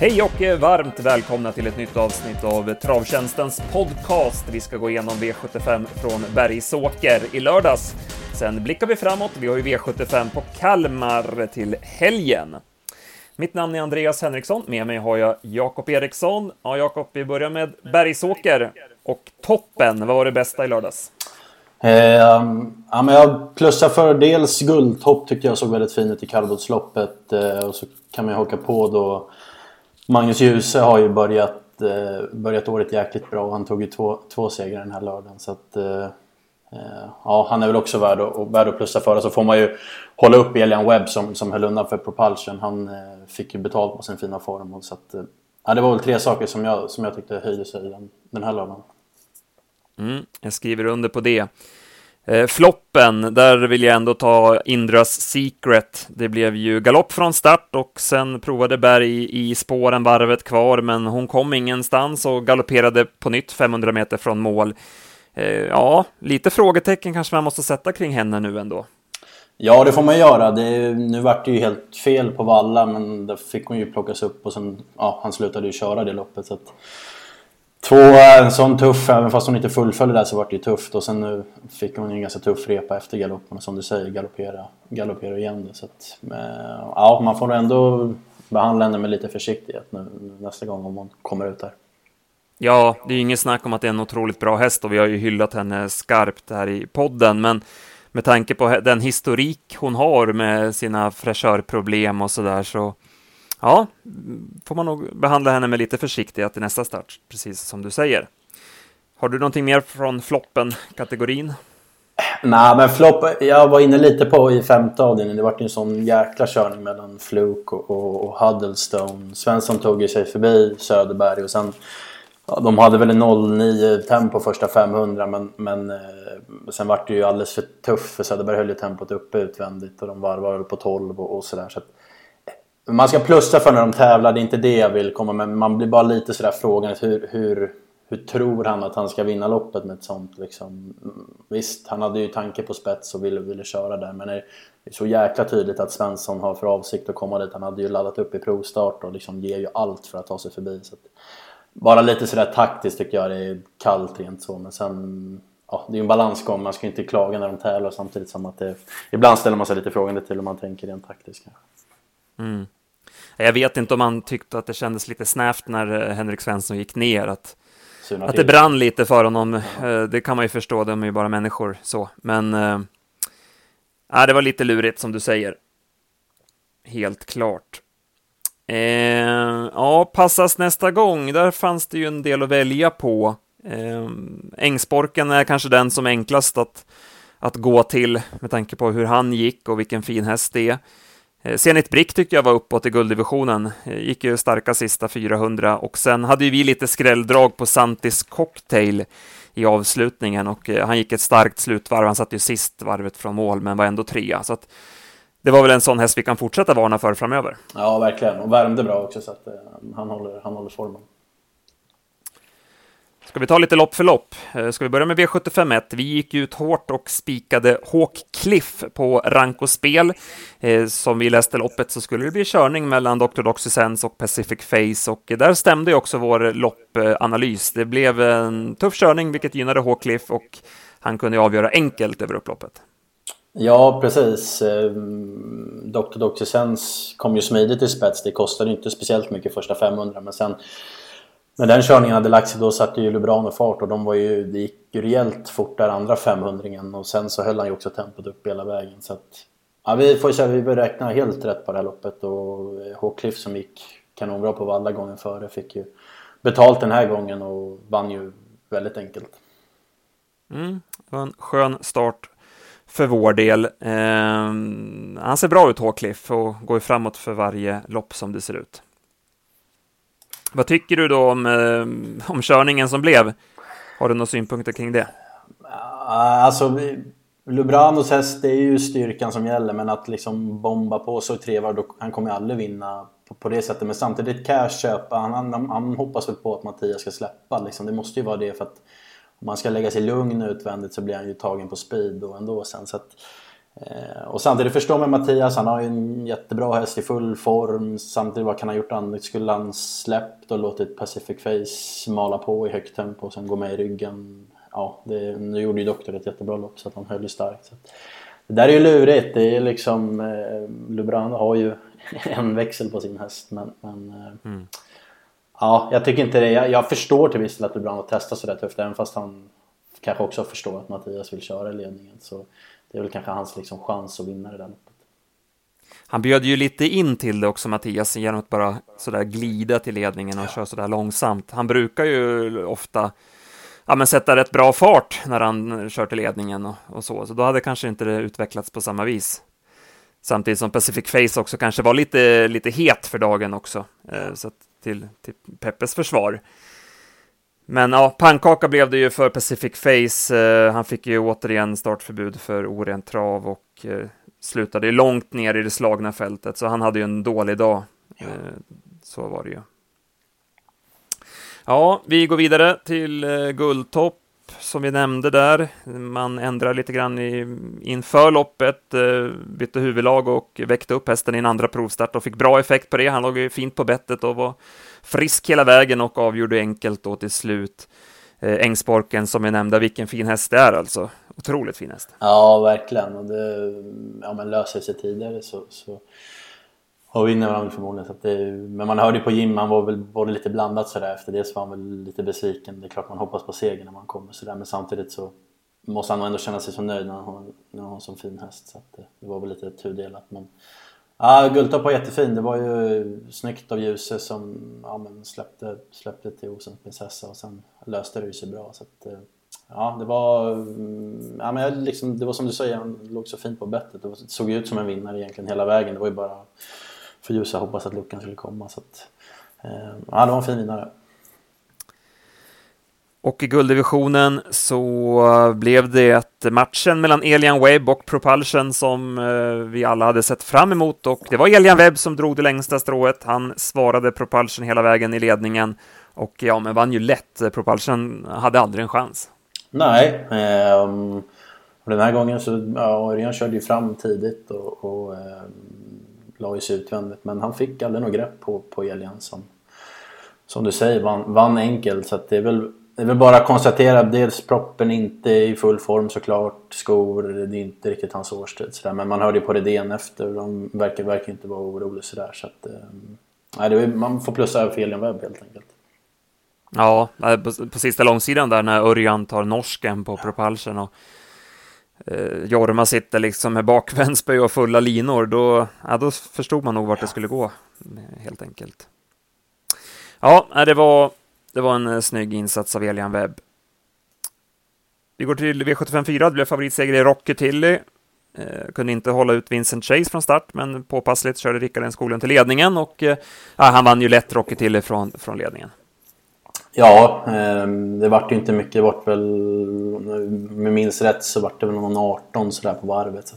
Hej och varmt välkomna till ett nytt avsnitt av Travtjänstens podcast. Vi ska gå igenom V75 från Bergsåker i lördags. Sen blickar vi framåt. Vi har ju V75 på Kalmar till helgen. Mitt namn är Andreas Henriksson. Med mig har jag Jakob Eriksson. Ja, Jakob, vi börjar med Bergsåker och toppen. Vad var det bästa i lördags? Eh, ja, men jag plussar för dels guldtopp tyckte jag såg väldigt fin ut i kallblodsloppet. Eh, och så kan man ju haka på då Magnus Djuse har ju börjat, eh, börjat året jäkligt bra. Han tog ju två, två segrar den här lördagen. Så att, eh, eh ja, han är väl också värd att, värd att plussa för. Så får man ju hålla upp Elian Webb som, som höll undan för Propulsion. Han eh, fick ju betalt på sin fina form. Och så att, eh, ja, det var väl tre saker som jag, som jag tyckte höjde sig den, den här lördagen. Mm, jag skriver under på det. Eh, floppen, där vill jag ändå ta Indras Secret. Det blev ju galopp från start och sen provade Berg i spåren varvet kvar, men hon kom ingenstans och galopperade på nytt 500 meter från mål. Eh, ja, lite frågetecken kanske man måste sätta kring henne nu ändå. Ja, det får man göra. Det, nu vart det ju helt fel på Valla, men där fick hon ju plockas upp och sen, ja, han slutade ju köra det loppet. Så att, Två, en sån tuff, även fast hon inte fullföljde där så var det ju tufft och sen nu fick hon ju en ganska tuff repa efter galoppen och som du säger galoppera, galoppera igen det. Så att, eh, ja, man får ändå behandla henne med lite försiktighet nu, nästa gång om hon kommer ut där. Ja, det är ju inget snack om att det är en otroligt bra häst och vi har ju hyllat henne skarpt här i podden, men med tanke på den historik hon har med sina fräschörproblem och sådär så ja, får man nog behandla henne med lite försiktighet i nästa start, precis som du säger. Har du någonting mer från floppen-kategorin? Nej, men flopp, jag var inne lite på i femte avdelningen. Det var ju en sån jäkla körning mellan Fluke och, och, och Huddlestone. Svensson tog ju sig förbi Söderberg och sen... Ja, de hade väl en 0,9 tempo första 500 men, men eh, sen vart det ju alldeles för tufft för Söderberg höll ju tempot uppe utvändigt och de varvade på 12 och, och sådär. Så, där, så man ska plussa för när de tävlar, det är inte det jag vill komma med. Man blir bara lite sådär frågan hur, hur, hur tror han att han ska vinna loppet med ett sånt liksom. Visst, han hade ju tanke på spets och ville, ville köra där men det är så jäkla tydligt att Svensson har för avsikt att komma dit. Han hade ju laddat upp i provstart och liksom ger ju allt för att ta sig förbi. Så att, bara lite sådär taktiskt tycker jag det är kallt rent så men sen Ja, det är ju en balansgång, man ska ju inte klaga när de tävlar samtidigt som att det... Ibland ställer man sig lite frågande till hur man tänker rent taktiskt. Mm. Jag vet inte om han tyckte att det kändes lite snävt när eh, Henrik Svensson gick ner, att, att det brann lite för honom. Eh, det kan man ju förstå, de är ju bara människor så. Men äh, det var lite lurigt som du säger. Helt klart. Eh, ja, passas nästa gång. Där fanns det ju en del att välja på. Eh, Ängsborken är kanske den som är enklast att, att gå till med tanke på hur han gick och vilken fin häst det är. Eh, Zenit Brick tyckte jag var uppåt i gulddivisionen, eh, gick ju starka sista 400 och sen hade ju vi lite skrälldrag på Santis Cocktail i avslutningen och eh, han gick ett starkt slutvarv, han satt ju sist varvet från mål men var ändå trea. Så att det var väl en sån häst vi kan fortsätta varna för framöver. Ja, verkligen. Och värmde bra också så att han, håller, han håller formen. Ska vi ta lite lopp för lopp? Eh, ska vi börja med V751? Vi gick ut hårt och spikade Hawk Cliff på rank och spel. Eh, som vi läste loppet så skulle det bli körning mellan Dr. Doxysens och Pacific Face och där stämde också vår loppanalys. Det blev en tuff körning, vilket gynnade Hawk Cliff och han kunde avgöra enkelt över upploppet. Ja, precis. Ehm, Dr. Doxysens kom ju smidigt i spets. Det kostade inte speciellt mycket första 500, men sen när den körningen hade lagt sig då satte ju Lubrano fart och de var ju, det gick ju rejält fort där andra 500 och sen så höll han ju också tempot upp hela vägen. Så att, ja, vi får säga vi beräknar helt rätt på det här loppet och eh, H-Cliff som gick kanonbra på Valla gången före fick ju betalt den här gången och vann ju väldigt enkelt. Mm, det var en skön start för vår del. Eh, han ser bra ut H-Cliff och går ju framåt för varje lopp som det ser ut. Vad tycker du då om, eh, om körningen som blev? Har du några synpunkter kring det? Ah, alltså, Lubranos häst, det är ju styrkan som gäller, men att liksom bomba på så tre varv, han kommer ju aldrig vinna på, på, det sättet. Men samtidigt cash köpa, han, han, han hoppas väl på att Mattias ska släppa liksom. Det måste ju vara det för att om man ska lägga sig lugn utvändigt så blir han ju tagen på speed då ändå sen. Så att, Eh, och samtidigt förstår man Mattias, han har ju en jättebra häst i full form. Samtidigt, vad kan han gjort annat? Skulle han släppt och låtit Pacific Face mala på i högt tempo och sen gå med i ryggen? Ja, det, nu gjorde ju Doktor ett jättebra lopp så att han höll ju starkt. Så det där är ju lurigt. Det är liksom... Eh, Lubrano har ju en växel på sin häst men... men eh, mm. Ja, jag tycker inte det. Jag, jag förstår till viss del att Lubrano testar sådär tufft även fast han kanske också förstår att Mattias vill köra ledningen. Så det är väl kanske hans liksom chans att vinna det där loppet. Han bjöd ju lite in till det också, Mattias, genom att bara sådär glida till ledningen och ja. köra sådär långsamt. Han brukar ju ofta ja, men sätta rätt bra fart när han kör till ledningen och, och, så, så då hade kanske inte det utvecklats på samma vis. Samtidigt som Pacific Face också kanske var lite, lite het för dagen också, eh, så till, till Peppes försvar. Men ja, pannkaka blev det ju för Pacific Face. Eh, han fick ju återigen startförbud för orent trav och eh, slutade långt ner i det slagna fältet, så han hade ju en dålig dag. Ja. Eh, så var det ju. Ja, vi går vidare till eh, Guldtopp som vi nämnde där. Man ändrar lite grann i, inför loppet, eh, bytte huvudlag och väckte upp hästen i en andra provstart och fick bra effekt på det. Han låg ju fint på bettet och var frisk hela vägen och avgjorde enkelt då till slut. Eh, Ängsborken som jag nämnde, vilken fin häst det är alltså. Otroligt fin häst. Ja, verkligen. Och det ja, men löser sig tidigare så, så och vinner man förmodligen. Så det, men man hörde ju på Jim, han var väl både lite blandat sådär. Efter det så var han väl lite besviken. Det är klart man hoppas på seger när man kommer sådär. Men samtidigt så måste han nog ändå känna sig så nöjd när han har, när han har en sån fin häst. Så det, det, var väl lite tudelat. Men ja, Gulltorp var jättefin. Det var ju snyggt av Ljuse som ja, men släppte, släppte till Osens prinsessa och sen löste det ju sig bra. Så att, eh, Ja, det var, mm, ja, men liksom, det var som du säger, han låg så fint på bettet. Det såg ut som en vinnare egentligen hela vägen. Det var ju bara för Ljusa hoppas att luckan skulle komma. Så att, eh, ja, det var en fin vinnare. Och i gulddivisionen så blev det matchen mellan Elian Webb och Propulsion som eh, vi alla hade sett fram emot och det var Elian Webb som drog det längsta strået. Han svarade Propulsion hela vägen i ledningen och ja, men vann ju lätt. Propulsion hade aldrig en chans. Nej, eh, och den här gången så, ja, Örjan körde ju fram tidigt och, och eh, la ju sig utvändigt. Men han fick aldrig något grepp på, på Elian som, som du säger vann, vann enkelt. Så det är väl det är väl bara att konstatera dels proppen inte i full form såklart. Skor, det är inte riktigt hans årstid sådär. Men man hörde ju på Redén efter. De verkar, verkar inte vara oroliga sådär. Så att, eh, det är, man får plussa över för Elian Webb helt enkelt. Ja, på, på sista långsidan där när Örjan tar norsken på ja. propulsion och eh, Jorma sitter liksom med bakvändspö och fulla linor, då, ja, då förstod man nog vart det skulle gå, helt enkelt. Ja, det var, det var en eh, snygg insats av Elian Webb. Vi går till V754, det blev favoritseger i Rocky Tilly. Eh, kunde inte hålla ut Vincent Chase från start, men påpassligt körde Rickard N till ledningen och eh, ah, han vann ju lätt Rocky Tilly från, från ledningen. Ja, eh, det vart ju inte mycket. Det vart väl, om jag minns rätt så vart det väl någon 18 sådär på varvet. Så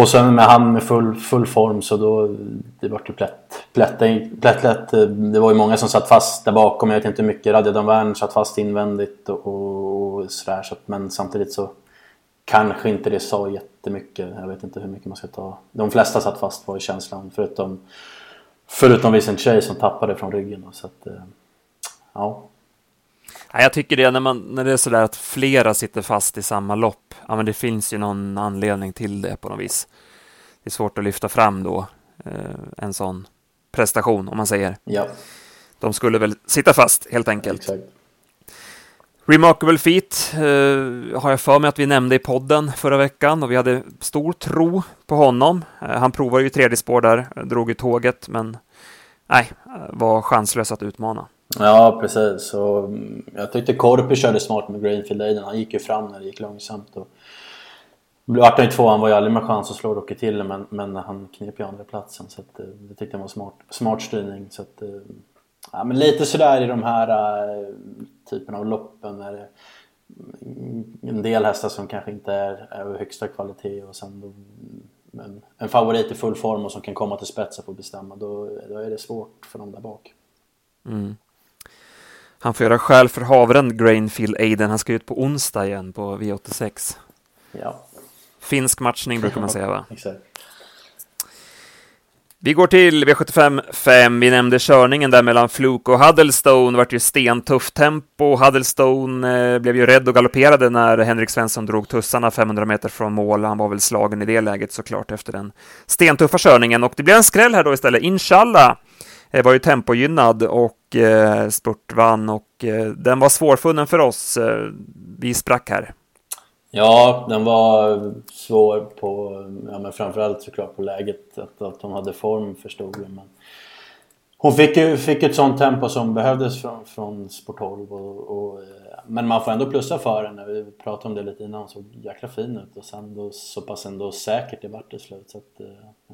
och sen med han med full, full form så då, det vart ju plätt, plätt, plätt plätt. Det var ju många som satt fast där bakom. Jag vet inte hur mycket. Radjadan Värn satt fast invändigt och, och sådär. Så, men samtidigt så kanske inte det sa jättemycket. Jag vet inte hur mycket man ska ta. De flesta satt fast var ju känslan. Förutom, förutom Vincent Chey som tappade från ryggen. Så att, eh, Ja. Jag tycker det när, man, när det är sådär att flera sitter fast i samma lopp. Ja, men det finns ju någon anledning till det på något vis. Det är svårt att lyfta fram då eh, en sån prestation om man säger. Ja. De skulle väl sitta fast helt enkelt. Exakt. Remarkable Feet eh, har jag för mig att vi nämnde i podden förra veckan och vi hade stor tro på honom. Eh, han provade ju tredje spår där, drog i tåget, men nej, var chanslös att utmana. Ja, precis. Och mm, jag tyckte Korpi körde smart med Greenfield Aiden. Han gick ju fram när det gick långsamt. Och vart han ju två, han var ju aldrig med chans att slå Rocky till men, men han knep ju andra platsen så att, eh, det tyckte jag var smart, smart styrning. Så att, eh, ja, men lite sådär i de här äh, typen av loppen när det mm, en del hästar som kanske inte är, av högsta kvalitet och sen då, mm, en, en favorit i full form och som kan komma till spetsen och bestämma då, då är det svårt för dem där bak. Mm. Han får göra skäl för havren, Grainfield Aiden. Han ska ut på onsdag igen på V86. Ja. Finsk matchning brukar man säga va? Exakt. Vi går till V75 5. Vi nämnde körningen där mellan Fluke och Huddlestone. Det vart ju stentufft tempo. Huddlestone eh, blev ju rädd och galopperade när Henrik Svensson drog tussarna 500 meter från mål. Han var väl slagen i det läget såklart efter den stentuffa körningen. Och det blev en skräll här då istället. Inshallah Eh, var ju tempogynnad och eh, Spurt vann och eh, den var svårfunnen för oss. Eh, vi sprack här. Ja, den var svår på, ja men framförallt såklart på läget, att, att hon hade form förstod jag. Men hon fick ju fick ett sånt tempo som behövdes från, från Sportholv och, och, eh, men man får ändå plussa för henne. Vi pratade om det lite innan, hon såg jäkla fin ut och sen då så pass ändå säkert det vart till slut. Så att, eh,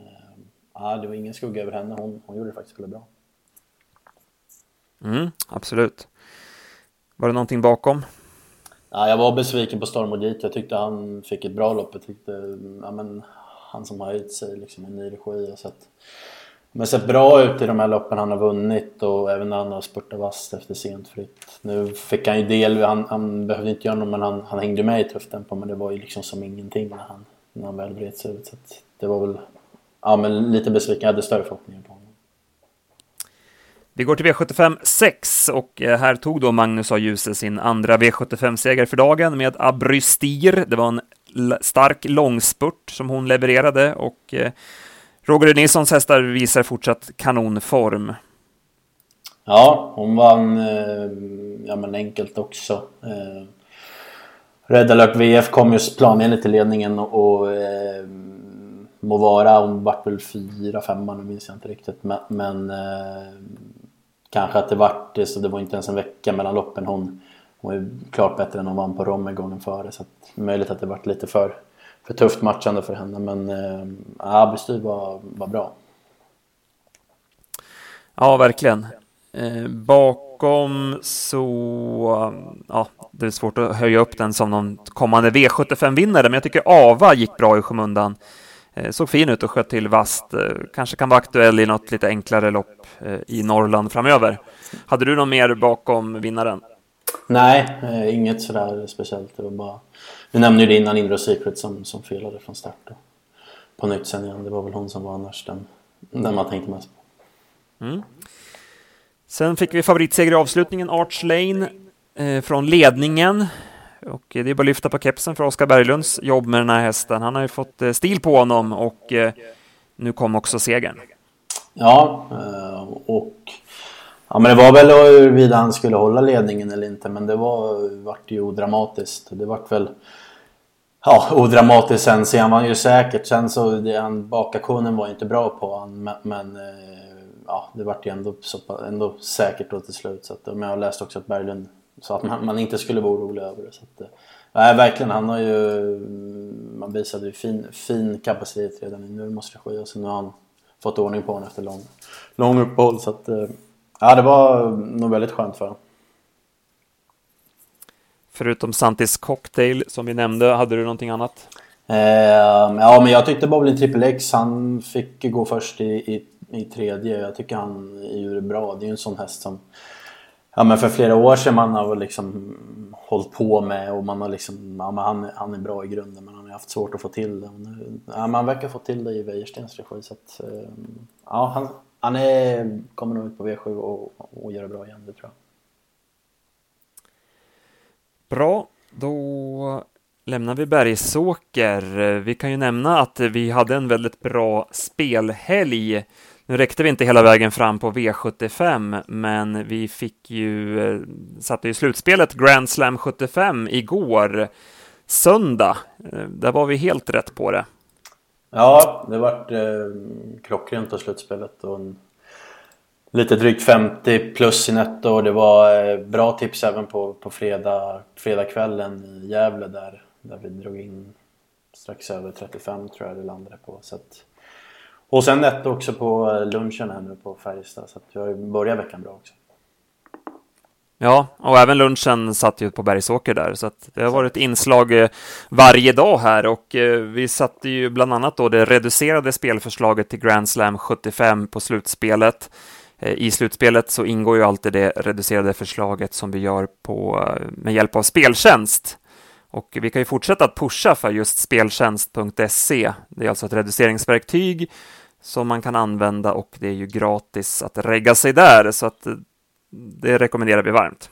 ja, det var ingen skugga över henne, hon, hon gjorde det faktiskt väldigt bra. Mm, absolut. Var det någonting bakom? Ja, jag var besviken på Stormodit. Jag tyckte han fick ett bra lopp. Jag tyckte, ja, men, han som har höjt sig liksom, i ny regi har sett, men sett bra ut i de här loppen han har vunnit och även när han har spurtat vasst efter sent fritt. Nu fick han ju del, han, han behövde inte göra något men han, han hängde med i tufft tempo men det var ju liksom som ingenting när han, när han väl vred sig ut. Så det var väl, ja men lite besviken. Jag hade större förhoppningar på honom. Vi går till V75 6 och eh, här tog då Magnus A. Djuse sin andra V75-seger för dagen med Abrystir. Det var en stark långspurt som hon levererade och eh, Roger Nilssons hästar visar fortsatt kanonform. Ja, hon vann eh, ja, men enkelt också. Red Alert VF kom just planenligt till ledningen och eh, må vara, hon vart väl fyra, femma, nu minns jag inte riktigt. Men, men eh, kanske att det vart det så det var inte ens en vecka mellan loppen. Hon, hon var ju klart bättre än hon vann på Romme gången före så att, möjligt att det vart lite för, för tufft matchande för henne men eh, Abestyr var, var bra. Ja, verkligen. Eh, bakom så, ja, det är svårt att höja upp den som någon kommande V75-vinnare, men jag tycker Ava gick bra i skymundan. Eh, såg fin ut och sköt till vast. Eh, kanske kan vara aktuell i något lite enklare lopp eh, i Norrland framöver. Hade du något mer bakom vinnaren? Nej, inget sådär speciellt. Det var bara... Vi nämnde ju det innan, Indra Secret som, som felade från start. På nytt sen igen. Det var väl hon som var annars den, den man tänkte mest på. Mm. Sen fick vi favoritseger i avslutningen, Arch Lane eh, från ledningen. Och det är bara att lyfta på kepsen för Oskar Berglunds jobb med den här hästen. Han har ju fått eh, stil på honom och eh, nu kom också segern. Ja, eh, och ja, men det var väl huruvida han skulle hålla ledningen eller inte, men det var, vart ju odramatiskt. Det vart väl ja, odramatiskt sen, så han vann ju säkert. Sen så, det, han, bakaktionen var inte bra på honom, men, men ja, det vart ju ändå, så, ändå säkert då till slut. Så att, men jag läste också att Berglund så att man, man, inte skulle vara orolig över det. Så att, eh, nej, verkligen, han har ju... Man visade ju fin, fin kapacitet redan i Nurmos regi och så nu har han fått ordning på honom efter lång, lång uppehåll. Så att, eh, ja, det var nog väldigt skönt för honom. Förutom Santis cocktail som vi nämnde, hade du någonting annat? Eh, ja, men jag tyckte Boblin Triple X, han fick gå först i, i, i tredje. Jag tycker han gjorde det bra. Det är ju en sån häst som ja, men för flera år sedan man har liksom hållit på med och man har liksom, ja, men han, han är bra i grunden men han har haft svårt att få till det. Ja, man verkar få till det i Wäjerstens regi så att, eh, ja, han, han är, kommer nog ut på V7 och, och gör det bra igen, det tror jag. Bra, då lämnar vi Bergsåker. Vi kan ju nämna att vi hade en väldigt bra spelhelg nu räckte vi inte hela vägen fram på V75, men vi fick ju, eh, satte ju slutspelet Grand Slam 75 igår, söndag. Eh, där var vi helt rätt på det. Ja, det vart eh, klockrent på slutspelet och en, lite drygt 50 plus i netto. och Det var eh, bra tips även på, på fredag, fredagskvällen i Gävle där, där vi drog in strax över 35 tror jag det landade på. Så att, och sen ett också på eh, lunchen här nu på Färjestad så att jag börjar veckan bra också. Ja, och även lunchen satt ju på Bergsåker där, så att det har varit inslag eh, varje dag här och eh, vi satte ju bland annat då det reducerade spelförslaget till Grand Slam 75 på slutspelet. I slutspelet så ingår ju alltid det reducerade förslaget som vi gör på, med hjälp av speltjänst. Och vi kan ju fortsätta att pusha för just speltjänst.se. Det är alltså ett reduceringsverktyg som man kan använda och det är ju gratis att regga sig där, så att eh, det rekommenderar vi varmt.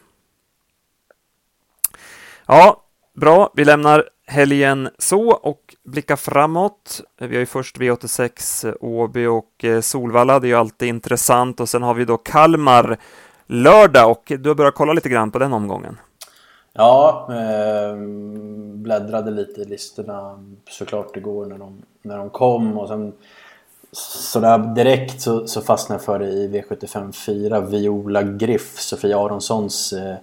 Ja, bra. Vi lämnar helgen så och blickar framåt. Vi har ju först V86 eh, Åby och eh, Solvalla. Det är ju alltid intressant och sen har vi då Kalmar lördag och du har börjat kolla lite grann på den omgången. Ja, eh, bläddrade lite i listorna såklart igår när de, när de kom och sen sådär direkt så, så fastnade jag för det i V75 4 Viola Griff, Sofia Aronssons eh,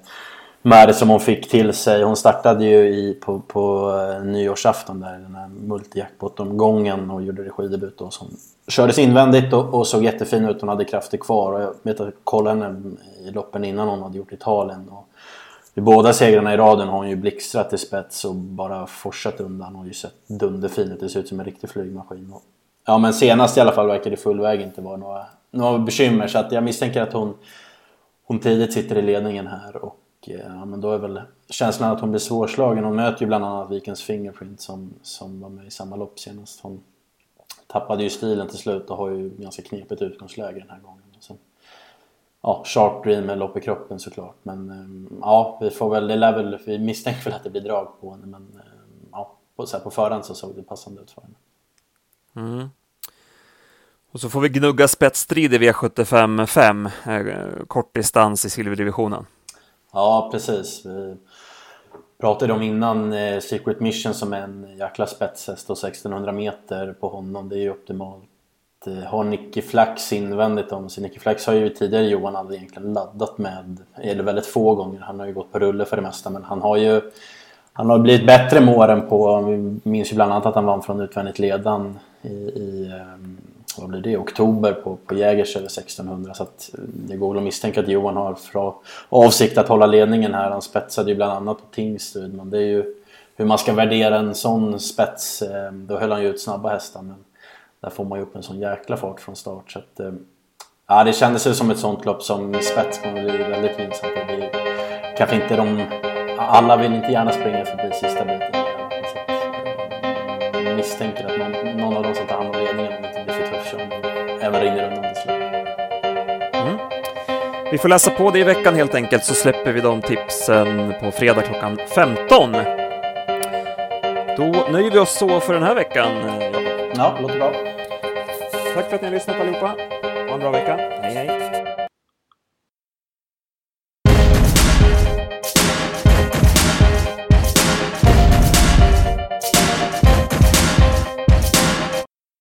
Märre som hon fick till sig. Hon startade ju i, på, på eh, nyårsafton där, den här multijackpot-omgången och gjorde regidebut då som kördes invändigt och, och, såg jättefin ut. Hon hade krafter kvar och jag vet att jag kollade henne i loppen innan hon hade gjort Italien. Och vid båda segrarna i raden har hon ju blixtrat i spets och bara forsat undan. Hon har ju sett dunderfin ut. Det ser ut som en riktig flygmaskin. Ja men senast i alla fall verkar det fullväg inte vara några, några bekymmer så att jag misstänker att hon, hon tidigt sitter i ledningen här. Och, eh, ja, men då är väl känslan att hon blir svårslagen. Hon möter ju bland annat Vikens Fingerprint som, som var med i samma lopp senast. Hon tappade ju stilen till slut och har ju ganska knepigt utgångsläge den här gången. Ja, Sharp med lopp i kroppen såklart. Men eh, ja, vi får väl, det lär väl, vi misstänker väl att det blir drag på henne. Men eh, ja, på, så här, på förhand så såg det passande ut för henne. Mm. Och så får vi gnugga spetsstrid i V75 5, kortdistans i silverdivisionen. Ja, precis. Vi pratade om innan eh, Secret Mission som är en jäkla spetshäst och 1600 meter på honom. Det är ju optimalt. Eh, har Nicky Flax invändigt om sig. Nicky Flax har ju tidigare Johan aldrig egentligen laddat med, eller väldigt få gånger. Han har ju gått på rulle för det mesta men han har ju han har blivit bättre med åren på, vi minns ju bland annat att han vann från utvändigt ledan i, i ehm, vad blir det, oktober på, på Jägers över 1600 så att eh, det går väl att misstänka att Johan har för avsikt att hålla ledningen här. Han spetsade ju bland annat på Tingsryd men det är ju hur man ska värdera en sån spets. Ehm, då höll han ju ut snabba hästar men där får man ju upp en sån jäkla fart från start så att eh, Ja, det kändes ju som ett sånt lopp som spets kommer bli väldigt gynnsamt. Det blir kanske inte de... Alla vill inte gärna springa förbi sista biten. Eh, jag misstänker att någon, någon av dem som tar hand om ledningen som även ringer undan till slut. Mm. Vi får läsa på det i veckan helt enkelt så släpper vi de tipsen på fredag klockan 15. Då nöjer vi oss så för den här veckan. Ja, låter bra. Tack för att ni har lyssnat allihopa. Ha en bra vecka. Hej hej!